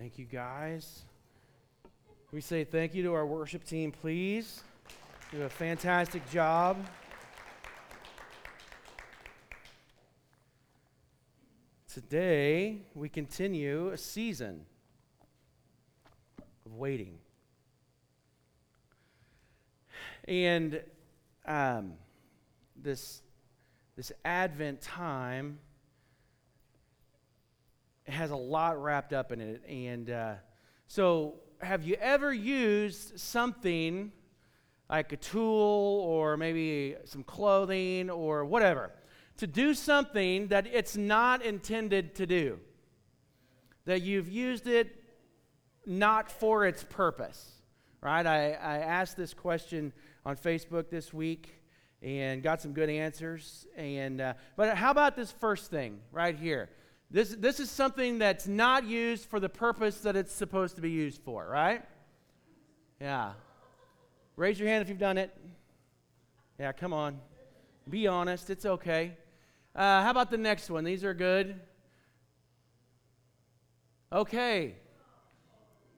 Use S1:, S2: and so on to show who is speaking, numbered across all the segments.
S1: Thank you, guys. We say thank you to our worship team, please. You do a fantastic job. Today, we continue a season of waiting. And um, this, this Advent time has a lot wrapped up in it. And uh, so, have you ever used something like a tool or maybe some clothing or whatever to do something that it's not intended to do? That you've used it not for its purpose, right? I, I asked this question on Facebook this week and got some good answers. And uh, but how about this first thing right here? This, this is something that's not used for the purpose that it's supposed to be used for, right? Yeah. Raise your hand if you've done it. Yeah, come on. Be honest. It's okay. Uh, how about the next one? These are good. Okay.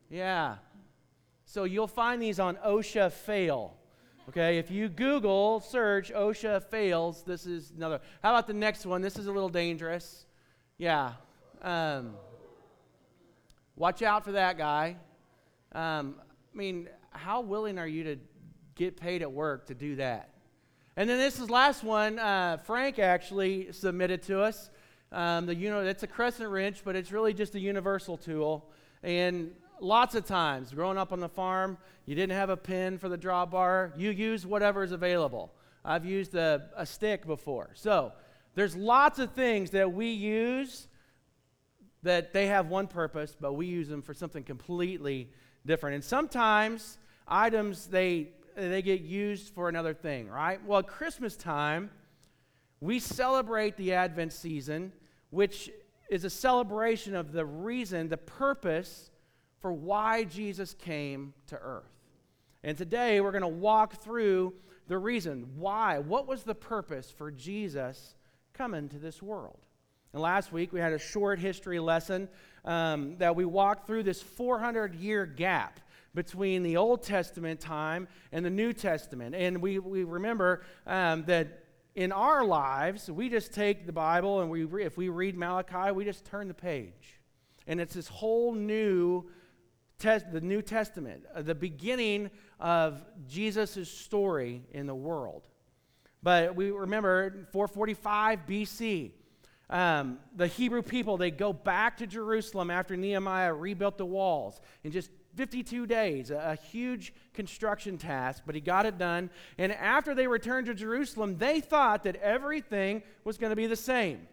S1: Yeah. So you'll find these on OSHA fail. Okay, if you Google search OSHA fails, this is another. How about the next one? This is a little dangerous. Yeah. Um, watch out for that guy. Um, I mean, how willing are you to get paid at work to do that? And then this is last one. Uh, Frank actually submitted to us. Um, the you know it's a crescent wrench, but it's really just a universal tool. And lots of times, growing up on the farm, you didn't have a pin for the drawbar. You use whatever is available. I've used a, a stick before. So there's lots of things that we use that they have one purpose, but we use them for something completely different. And sometimes items they they get used for another thing, right? Well, at Christmas time, we celebrate the Advent season, which is a celebration of the reason, the purpose for why Jesus came to earth. And today we're going to walk through the reason why. What was the purpose for Jesus coming to this world. And last week we had a short history lesson um, that we walked through this 400 year gap between the Old Testament time and the New Testament. And we, we remember um, that in our lives, we just take the Bible and we if we read Malachi, we just turn the page. And it's this whole new test, the New Testament, uh, the beginning of Jesus' story in the world. But we remember 445 BC. Um, the Hebrew people, they go back to Jerusalem after Nehemiah rebuilt the walls in just 52 days, a, a, huge construction task, but he got it done. And after they returned to Jerusalem, they thought that everything was going to be the same.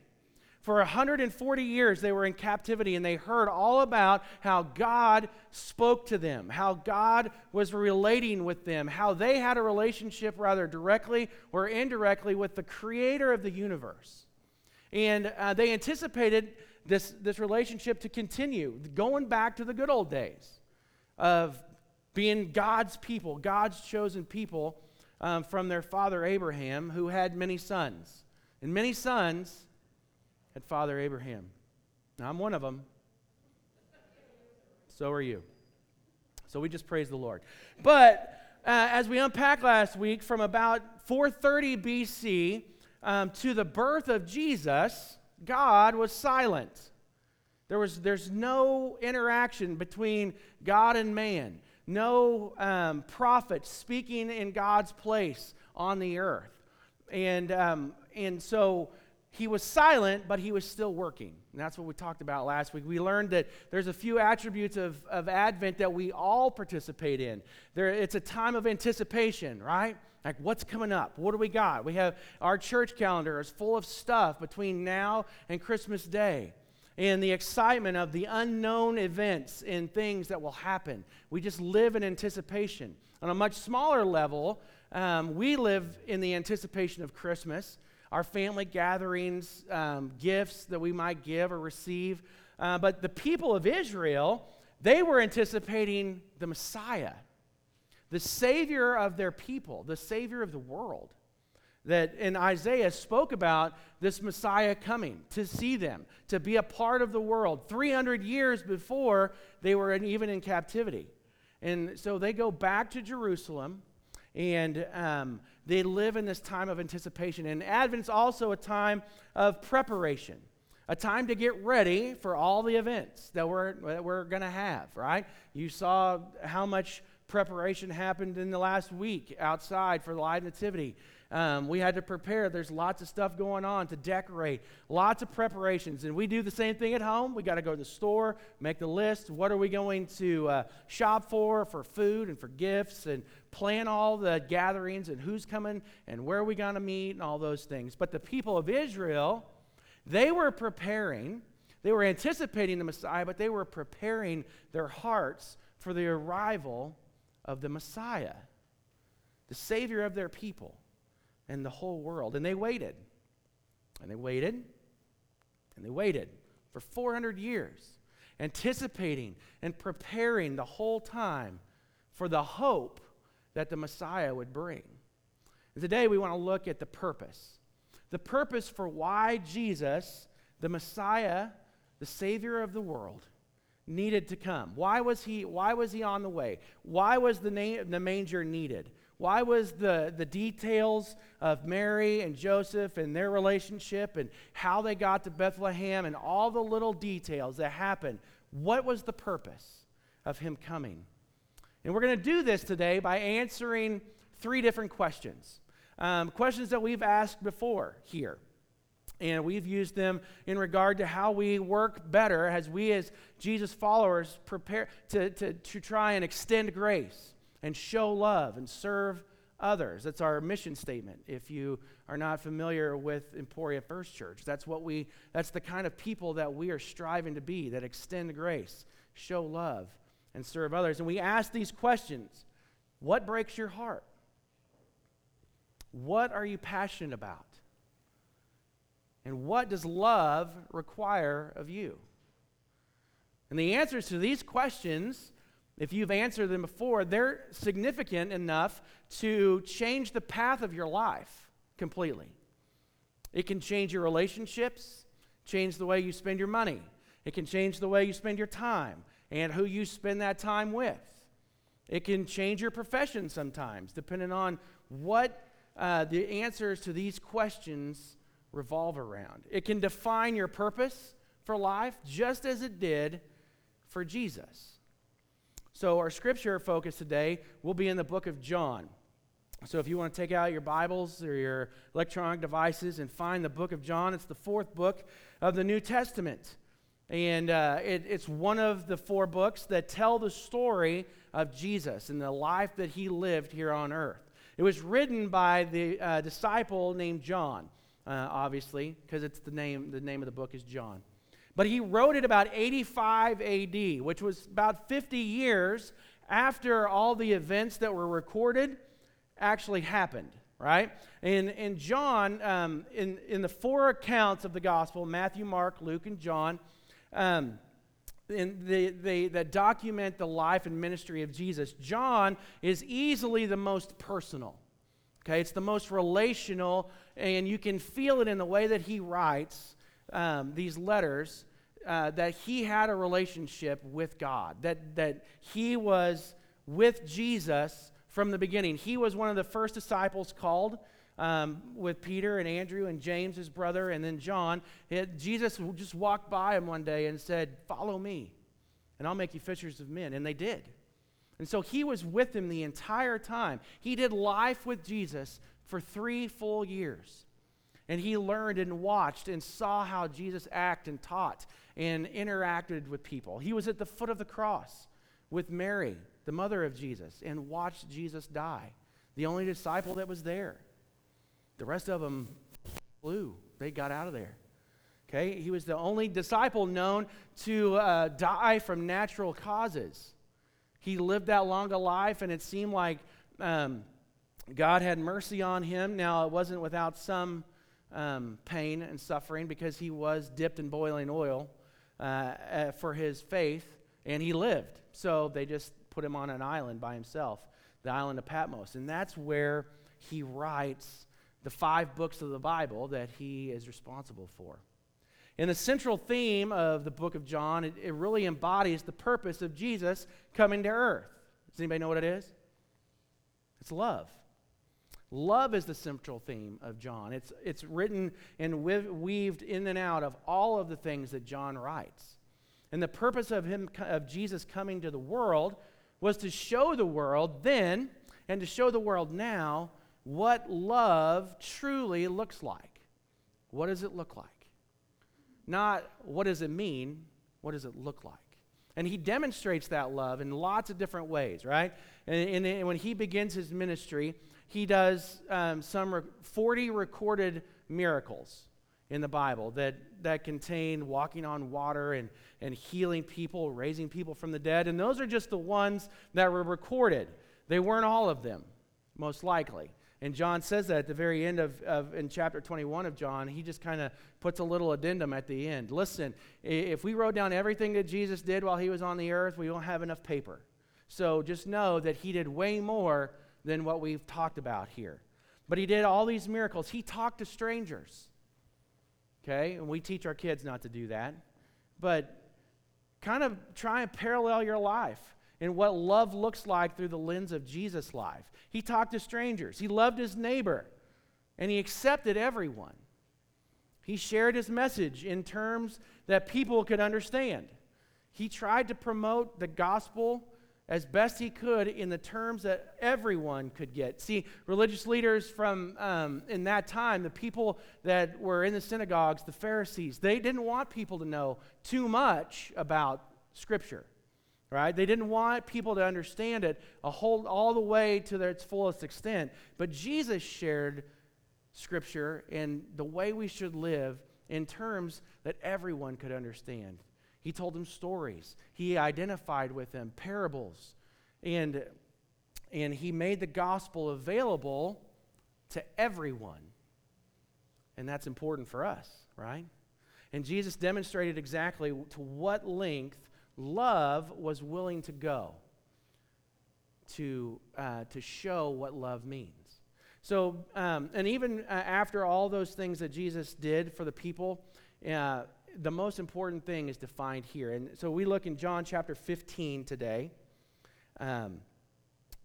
S1: For 140 years, they were in captivity and they heard all about how God spoke to them, how God was relating with them, how they had a relationship, rather directly or indirectly, with the creator of the universe. And uh, they anticipated this, this relationship to continue, going back to the good old days of being God's people, God's chosen people um, from their father Abraham, who had many sons. And many sons Father Abraham. Now, I'm one of them. So are you. So we just praise the Lord. But uh, as we unpacked last week, from about 430 BC um, to the birth of Jesus, God was silent. There was, there's no interaction between God and man, no um, prophet speaking in God's place on the earth. And, um, and so he was silent, but he was still working. And that's what we talked about last week. We learned that there's a few attributes of, of Advent that we all participate in. There, it's a time of anticipation, right? Like, what's coming up? What do we got? We have our church calendar is full of stuff between now and Christmas Day. And the excitement of the unknown events and things that will happen. We just live in anticipation. On a much smaller level, um, we live in the anticipation of Christmas our family gatherings, um, gifts that we might give or receive. Uh, but the people of Israel, they were anticipating the Messiah, the Savior of their people, the Savior of the world. that in Isaiah spoke about this Messiah coming to see them, to be a part of the world 300 years before they were in, even in captivity. And so they go back to Jerusalem and um, they live in this time of anticipation. And Advent's also a time of preparation, a time to get ready for all the events that we're, that we're going to have, right? You saw how much preparation happened in the last week outside for the Live Nativity. Um, we had to prepare. There's lots of stuff going on to decorate, lots of preparations. And we do the same thing at home. We got to go to the store, make the list. What are we going to uh, shop for, for food and for gifts, and plan all the gatherings and who's coming and where are we going to meet and all those things. But the people of Israel, they were preparing. They were anticipating the Messiah, but they were preparing their hearts for the arrival of the Messiah, the Savior of their people and the whole world. And they waited. And they waited. And they waited for 400 years, anticipating and preparing the whole time for the hope that the Messiah would bring. And today we want to look at the purpose. The purpose for why Jesus, the Messiah, the Savior of the world, needed to come. Why was he, why was he on the way? Why was the, name, the manger needed? Why was the, the details of Mary and Joseph and their relationship and how they got to Bethlehem and all the little details that happened? What was the purpose of him coming? And we're going to do this today by answering three different questions. Um, questions that we've asked before here. And we've used them in regard to how we work better as we, as Jesus followers, prepare to, to, to try and extend grace and show love and serve others. That's our mission statement. If you are not familiar with Emporia First Church, that's what we that's the kind of people that we are striving to be that extend grace, show love and serve others. And we ask these questions. What breaks your heart? What are you passionate about? And what does love require of you? And the answers to these questions if you've answered them before, they're significant enough to change the path of your life completely. It can change your relationships, change the way you spend your money. It can change the way you spend your time and who you spend that time with. It can change your profession sometimes, depending on what uh, the answers to these questions revolve around. It can define your purpose for life just as it did for Jesus. So, our scripture focus today will be in the book of John. So, if you want to take out your Bibles or your electronic devices and find the book of John, it's the fourth book of the New Testament. And uh, it, it's one of the four books that tell the story of Jesus and the life that he lived here on earth. It was written by the uh, disciple named John, uh, obviously, because it's the name, the name of the book is John. But he wrote it about 85 AD, which was about 50 years after all the events that were recorded actually happened, right? And, and John, um, in, in the four accounts of the gospel Matthew, Mark, Luke, and John um, in the, they, that document the life and ministry of Jesus, John is easily the most personal. Okay, it's the most relational, and you can feel it in the way that he writes um, these letters uh, that he had a relationship with God, that, that he was with Jesus from the beginning. He was one of the first disciples called um, with Peter and Andrew and James, his brother, and then John. It, Jesus just walked by him one day and said, Follow me, and I'll make you fishers of men. And they did. And so he was with him the entire time. He did life with Jesus for three full years. And he learned and watched and saw how Jesus acted and taught and interacted with people. He was at the foot of the cross with Mary, the mother of Jesus, and watched Jesus die. The only disciple that was there. The rest of them flew, they got out of there. Okay? He was the only disciple known to uh, die from natural causes. He lived that long a life, and it seemed like um, God had mercy on him. Now, it wasn't without some um, pain and suffering because he was dipped in boiling oil uh, uh, for his faith, and he lived. So they just put him on an island by himself, the island of Patmos. And that's where he writes the five books of the Bible that he is responsible for. And the central theme of the book of John, it, it really embodies the purpose of Jesus coming to earth. Does anybody know what it is? It's love. Love is the central theme of John. It's, it's written and weaved in and out of all of the things that John writes. And the purpose of him of Jesus coming to the world was to show the world then and to show the world now what love truly looks like. What does it look like? Not what does it mean, what does it look like? And he demonstrates that love in lots of different ways, right? And, and when he begins his ministry, he does um, some re- 40 recorded miracles in the Bible that, that contain walking on water and, and healing people, raising people from the dead. And those are just the ones that were recorded. They weren't all of them, most likely. And John says that at the very end of, of in chapter 21 of John, he just kind of puts a little addendum at the end. Listen, if we wrote down everything that Jesus did while he was on the earth, we won't have enough paper. So just know that he did way more than what we've talked about here. But he did all these miracles. He talked to strangers. Okay? And we teach our kids not to do that. But kind of try and parallel your life and what love looks like through the lens of Jesus' life. He talked to strangers, he loved his neighbor, and he accepted everyone. He shared his message in terms that people could understand. He tried to promote the gospel as best he could in the terms that everyone could get. See, religious leaders from um, in that time, the people that were in the synagogues, the Pharisees, they didn't want people to know too much about Scripture right? They didn't want people to understand it a whole, all the way to its fullest extent. But Jesus shared Scripture and the way we should live in terms that everyone could understand. He told them stories, he identified with them, parables, and, and he made the gospel available to everyone. And that's important for us, right? And Jesus demonstrated exactly to what length love was willing to go to, uh, to show what love means. So, um, and even uh, after all those things that Jesus did for the people, uh, the most important thing is defined here. And so we look in John chapter 15 today. Um,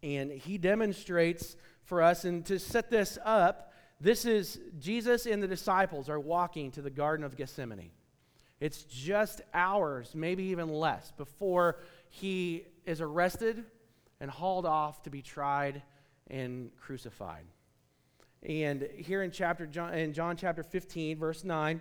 S1: and he demonstrates for us, and to set this up, this is Jesus and the disciples are walking to the Garden of Gethsemane. It's just hours, maybe even less, before he is arrested and hauled off to be tried and crucified. And here in chapter John, in John chapter 15, verse 9,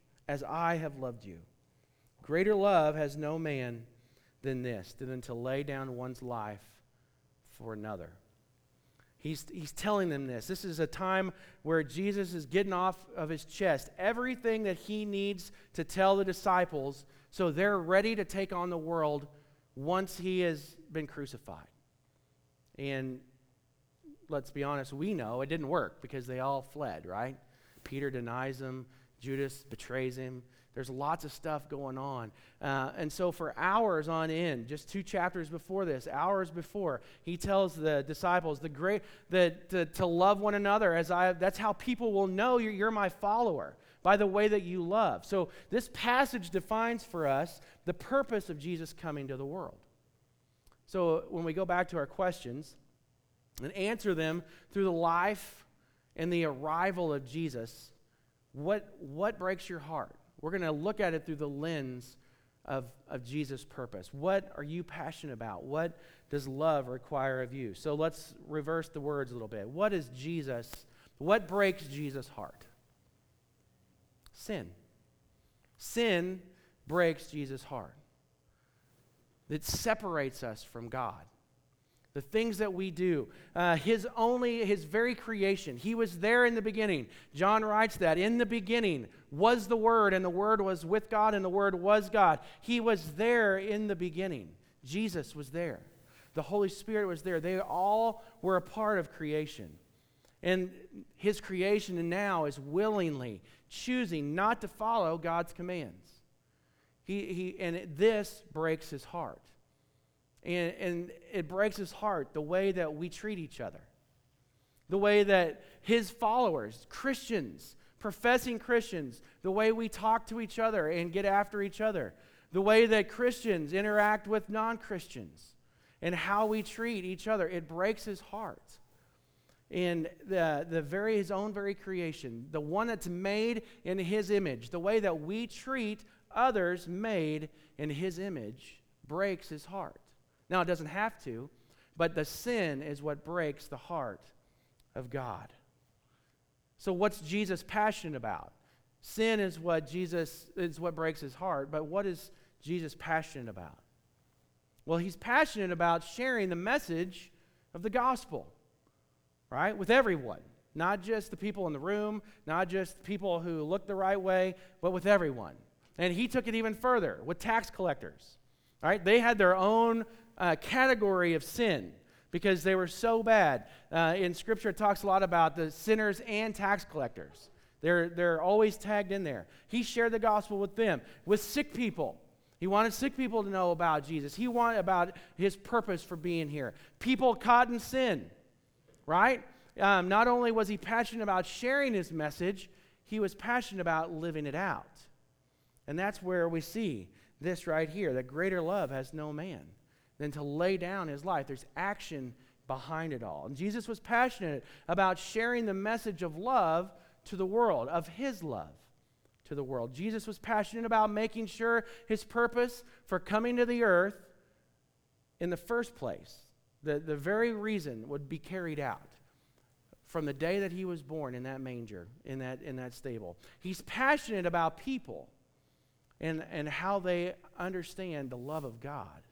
S1: As I have loved you. Greater love has no man than this, than to lay down one's life for another. He's, he's telling them this. This is a time where Jesus is getting off of his chest everything that he needs to tell the disciples so they're ready to take on the world once he has been crucified. And let's be honest, we know it didn't work because they all fled, right? Peter denies him, Judas betrays him. There's lots of stuff going on. Uh, and so, for hours on end, just two chapters before this, hours before, he tells the disciples the great, that to, to love one another as I, that's how people will know you're, you're my follower by the way that you love. So, this passage defines for us the purpose of Jesus coming to the world. So, when we go back to our questions and answer them through the life and the arrival of Jesus, what, what breaks your heart? We're going to look at it through the lens of, of Jesus' purpose. What are you passionate about? What does love require of you? So let's reverse the words a little bit. What is Jesus? What breaks Jesus' heart? Sin. Sin breaks Jesus' heart. It separates us from God. The things that we do, uh, his only, his very creation. He was there in the beginning. John writes that in the beginning was the Word, and the Word was with God, and the Word was God. He was there in the beginning. Jesus was there. The Holy Spirit was there. They all were a part of creation. And his creation now is willingly choosing not to follow God's commands. He, he, and this breaks his heart. And, and it breaks his heart the way that we treat each other, the way that his followers, Christians, professing Christians, the way we talk to each other and get after each other, the way that Christians interact with non Christians, and how we treat each other. It breaks his heart. And the, the very, his own very creation, the one that's made in his image, the way that we treat others made in his image, breaks his heart. Now, it doesn't have to, but the sin is what breaks the heart of God. So, what's Jesus passionate about? Sin is what Jesus is what breaks his heart, but what is Jesus passionate about? Well, he's passionate about sharing the message of the gospel, right? With everyone, not just the people in the room, not just people who look the right way, but with everyone. And he took it even further with tax collectors, right? They had their own uh, category of sin because they were so bad. Uh, in Scripture, it talks a lot about the sinners and tax collectors. They're, they're always tagged in there. He shared the gospel with them, with sick people. He wanted sick people to know about Jesus. He wanted about his purpose for being here. People caught in sin, right? Um, not only was he passionate about sharing his message, he was passionate about living it out. And that's where we see this right here that greater love has no man than to lay down his life. There's action behind it all. And Jesus was passionate about sharing the message of love to the world, of his love to the world. Jesus was passionate about making sure his purpose for coming to the earth in the first place, the, the very reason, would be carried out from the day that he was born in that manger, in that, in that stable. He's passionate about people and, and how they understand the love of God.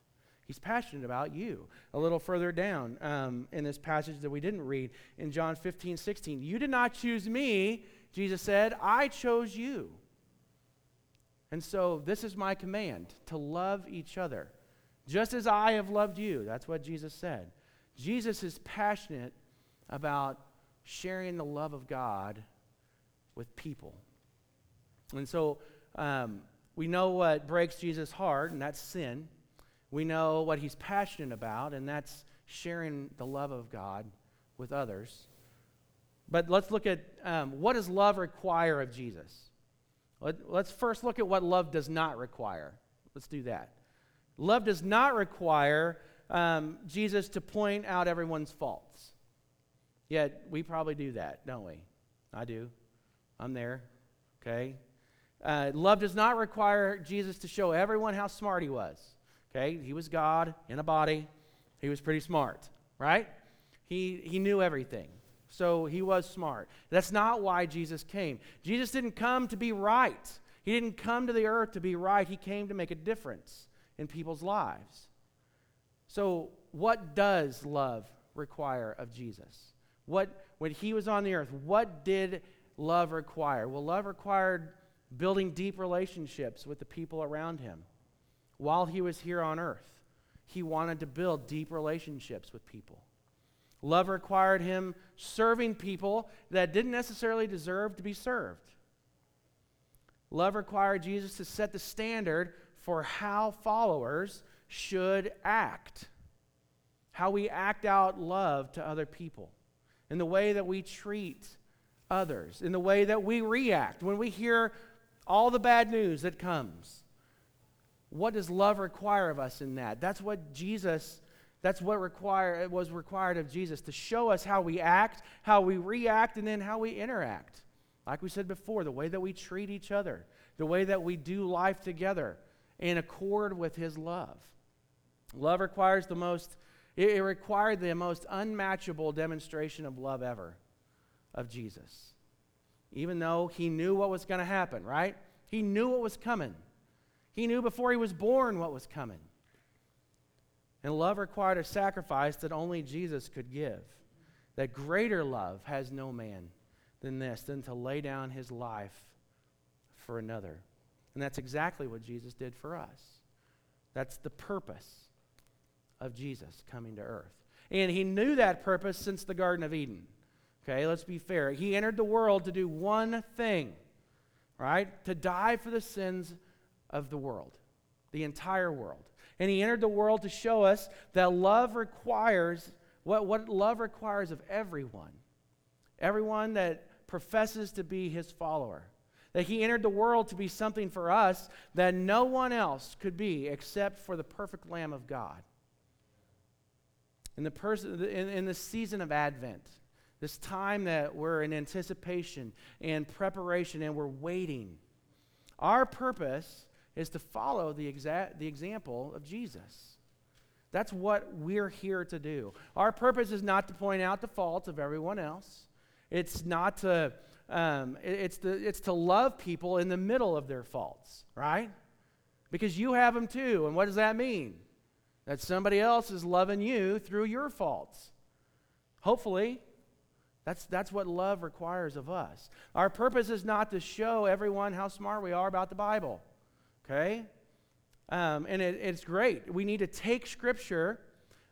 S1: He's passionate about you. A little further down um, in this passage that we didn't read in John 15, 16. You did not choose me, Jesus said, I chose you. And so this is my command to love each other, just as I have loved you. That's what Jesus said. Jesus is passionate about sharing the love of God with people. And so um, we know what breaks Jesus' heart, and that's sin. We know what he's passionate about, and that's sharing the love of God with others. But let's look at um, what does love require of Jesus? Let, let's first look at what love does not require. Let's do that. Love does not require um, Jesus to point out everyone's faults. Yet we probably do that, don't we? I do. I'm there. Okay? Uh, love does not require Jesus to show everyone how smart he was. Okay, he was God in a body. He was pretty smart, right? He, he knew everything. So he was smart. That's not why Jesus came. Jesus didn't come to be right. He didn't come to the earth to be right. He came to make a difference in people's lives. So, what does love require of Jesus? What, when he was on the earth, what did love require? Well, love required building deep relationships with the people around him while he was here on earth. He wanted to build deep relationships with people. Love required him serving people that didn't necessarily deserve to be served. Love required Jesus to set the standard for how followers should act, how we act out love to other people, in the way that we treat others, in the way that we react when we hear all the bad news that comes. What does love require of us in that? That's what Jesus, that's what require, was required of Jesus to show us how we act, how we react, and then how we interact. Like we said before, the way that we treat each other, the way that we do life together in accord with His love. Love requires the most, it required the most unmatchable demonstration of love ever of Jesus. Even though He knew what was going to happen, right? He knew what was coming. He knew before he was born what was coming. And love required a sacrifice that only Jesus could give. That greater love has no man than this, than to lay down his life for another. And that's exactly what Jesus did for us. That's the purpose of Jesus coming to earth. And he knew that purpose since the Garden of Eden. Okay, let's be fair. He entered the world to do one thing, right? To die for the sins of the world, the entire world. And he entered the world to show us that love requires what, what love requires of everyone. Everyone that professes to be his follower. That he entered the world to be something for us that no one else could be except for the perfect Lamb of God. In the, pers- in, in the season of Advent, this time that we're in anticipation and preparation and we're waiting, our purpose is to follow the, exa- the example of Jesus. That's what we're here to do. Our purpose is not to point out the faults of everyone else. It's not to, um, it's, to, it's to love people in the middle of their faults, right? Because you have them too. And what does that mean? That somebody else is loving you through your faults. Hopefully, that's, that's what love requires of us. Our purpose is not to show everyone how smart we are about the Bible, okay? Um, and it, it's great. We need to take Scripture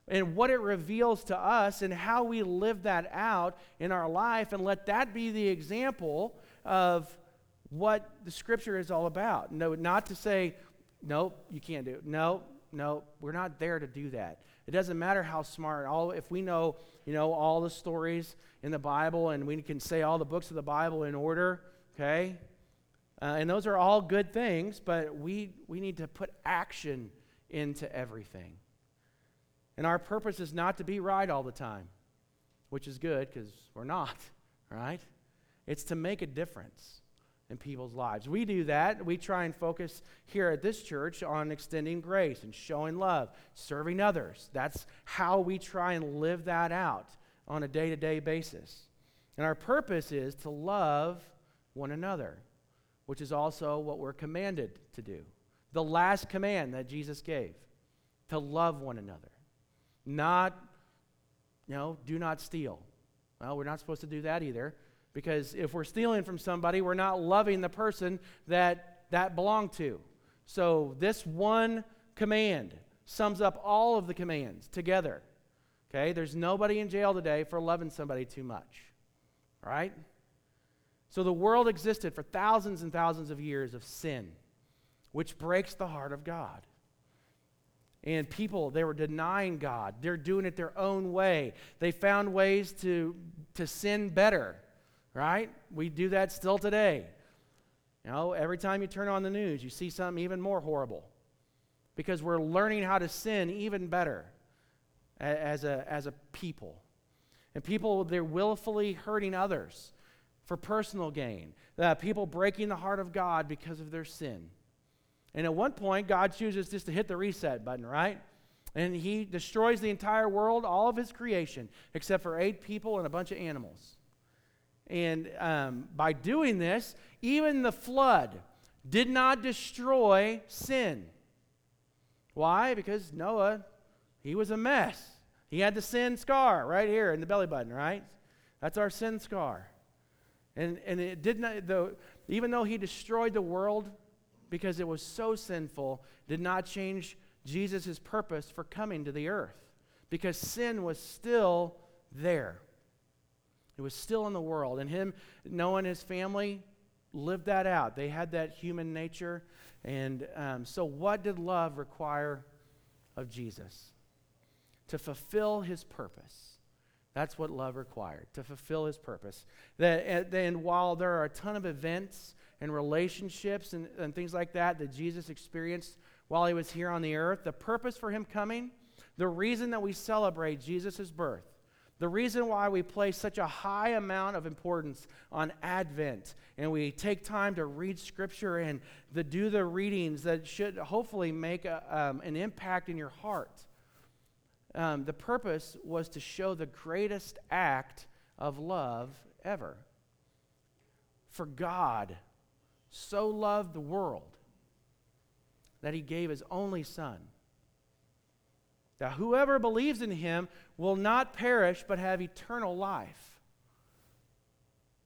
S1: and what it reveals to us and how we live that out in our life and let that be the example of what the Scripture is all about. No, not to say, nope, you can't do it. No, no, we're not there to do that. It doesn't matter how smart. All if we know, you know, all the stories in the Bible and we can say all the books of the Bible in order, okay? Uh, and those are all good things, but we, we need to put action into everything. And our purpose is not to be right all the time, which is good because we're not, right? It's to make a difference in people's lives. We do that. We try and focus here at this church on extending grace and showing love, serving others. That's how we try and live that out on a day to day basis. And our purpose is to love one another, which is also what we're commanded to do. The last command that Jesus gave to love one another. Not, you know, do not steal. Well, we're not supposed to do that either. Because if we're stealing from somebody, we're not loving the person that that belonged to. So this one command sums up all of the commands together. Okay? There's nobody in jail today for loving somebody too much. All right? So the world existed for thousands and thousands of years of sin, which breaks the heart of God. And people, they were denying God. They're doing it their own way. They found ways to, to sin better right? We do that still today. You know, every time you turn on the news, you see something even more horrible because we're learning how to sin even better as a, as a people. And people, they're willfully hurting others for personal gain. Uh, people breaking the heart of God because of their sin. And at one point, God chooses just to hit the reset button, right? And he destroys the entire world, all of his creation, except for eight people and a bunch of animals. And um, by doing this, even the flood did not destroy sin. Why? Because Noah, he was a mess. He had the sin scar right here in the belly button, right? That's our sin scar. And, and it did not, though, even though he destroyed the world because it was so sinful, did not change Jesus' purpose for coming to the earth because sin was still there. It was still in the world. And him, and his family lived that out. They had that human nature. And um, so, what did love require of Jesus? To fulfill his purpose. That's what love required, to fulfill his purpose. That, and while there are a ton of events and relationships and, and things like that that Jesus experienced while he was here on the earth, the purpose for him coming, the reason that we celebrate Jesus' birth, the reason why we place such a high amount of importance on Advent and we take time to read Scripture and to do the readings that should hopefully make a, um, an impact in your heart, um, the purpose was to show the greatest act of love ever. For God so loved the world that he gave his only Son that whoever believes in him will not perish but have eternal life.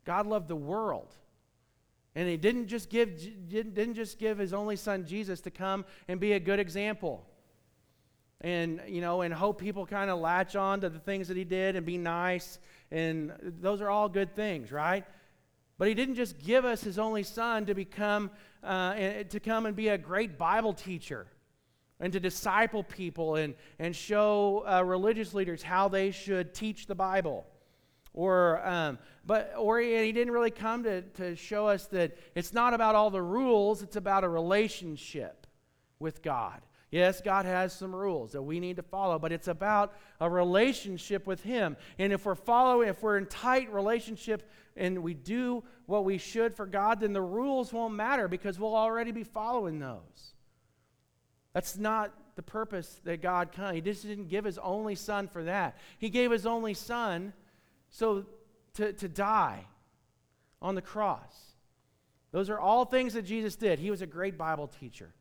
S1: God loved the world. And he didn't just give didn't just give his only son Jesus to come and be a good example. And you know, and hope people kind of latch on to the things that he did and be nice and those are all good things, right? But he didn't just give us his only son to become uh, to come and be a great Bible teacher and to disciple people and, and show uh, religious leaders how they should teach the Bible. Or, um, but, or he didn't really come to, to show us that it's not about all the rules, it's about a relationship with God. Yes, God has some rules that we need to follow, but it's about a relationship with Him. And if we're following, if we're in tight relationship and we do what we should for God, then the rules won't matter because we'll already be following those. That's not the purpose that God came. He just didn't give his only son for that. He gave his only son so to, to die on the cross. Those are all things that Jesus did. He was a great Bible teacher.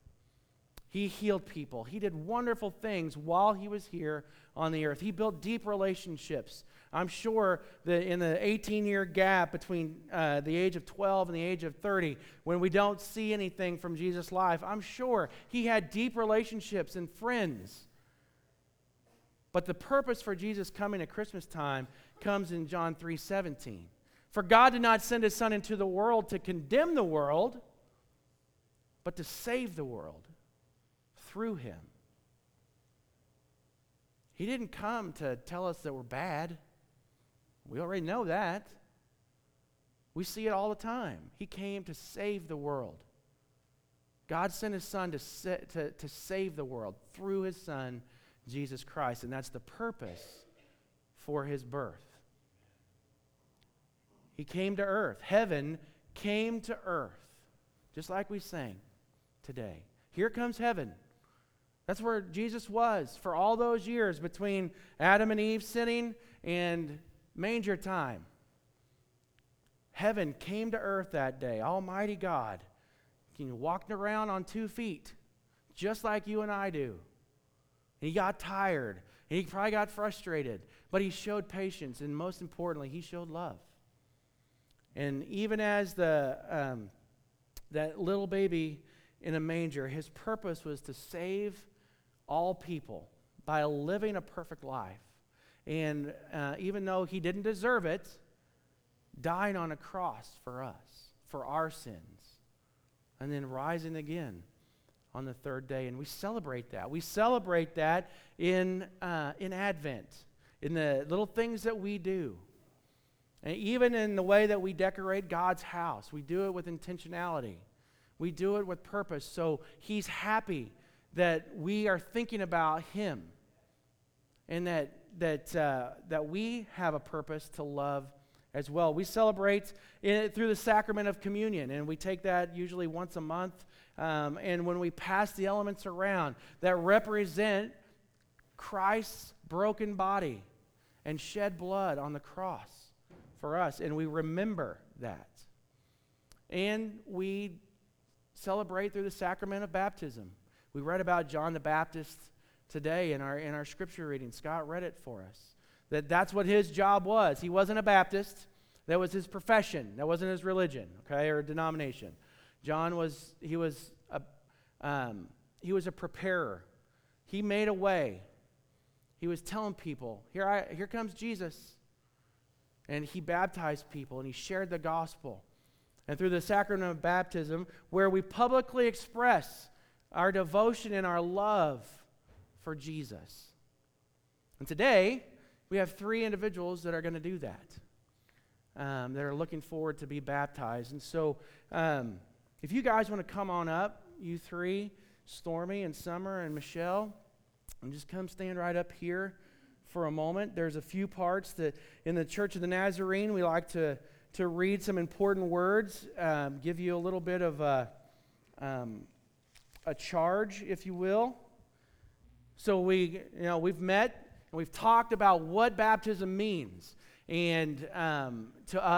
S1: He healed people. He did wonderful things while he was here on the earth. He built deep relationships I'm sure that in the 18 year gap between uh, the age of 12 and the age of 30, when we don't see anything from Jesus' life, I'm sure he had deep relationships and friends. But the purpose for Jesus coming at Christmas time comes in John 3 17. For God did not send his Son into the world to condemn the world, but to save the world through him. He didn't come to tell us that we're bad. We already know that. We see it all the time. He came to save the world. God sent his son to, sa- to, to save the world through his son, Jesus Christ. And that's the purpose for his birth. He came to earth. Heaven came to earth, just like we sang today. Here comes heaven. That's where Jesus was for all those years between Adam and Eve sinning and manger time. Heaven came to earth that day, Almighty God. He walked around on two feet, just like you and I do. And he got tired, and he probably got frustrated, but he showed patience, and most importantly, he showed love. And even as the um, that little baby in a manger, his purpose was to save all people by living a perfect life. And uh, even though he didn't deserve it, dying on a cross for us, for our sins, and then rising again on the third day. And we celebrate that. We celebrate that in, uh, in Advent, in the little things that we do. And even in the way that we decorate God's house, we do it with intentionality. We do it with purpose. So He's happy that we are thinking about Him and that that, uh, that we have a purpose to love as well. We celebrate it through the sacrament of communion, and we take that usually once a month. Um, and when we pass the elements around that represent Christ's broken body and shed blood on the cross for us, and we remember that. And we celebrate through the sacrament of baptism. We read about John the Baptist today in our, in our scripture reading. Scott read it for us. That that's what his job was. He wasn't a Baptist. That was his profession. That wasn't his religion, okay, or denomination. John was, he was a, um, he was a preparer. He made a way. He was telling people, here, I, here comes Jesus. And he baptized people and he shared the gospel. And through the sacrament of baptism, where we publicly express our devotion and our love for Jesus. And today, we have three individuals that are going to do that, um, that are looking forward to be baptized. And so, um, if you guys want to come on up, you three, Stormy and Summer and Michelle, and just come stand right up here for a moment. There's a few parts that in the Church of the Nazarene we like to, to read some important words, um, give you a little bit of a, um, a charge, if you will. So we, you know, we've met and we've talked about what baptism means and um, to us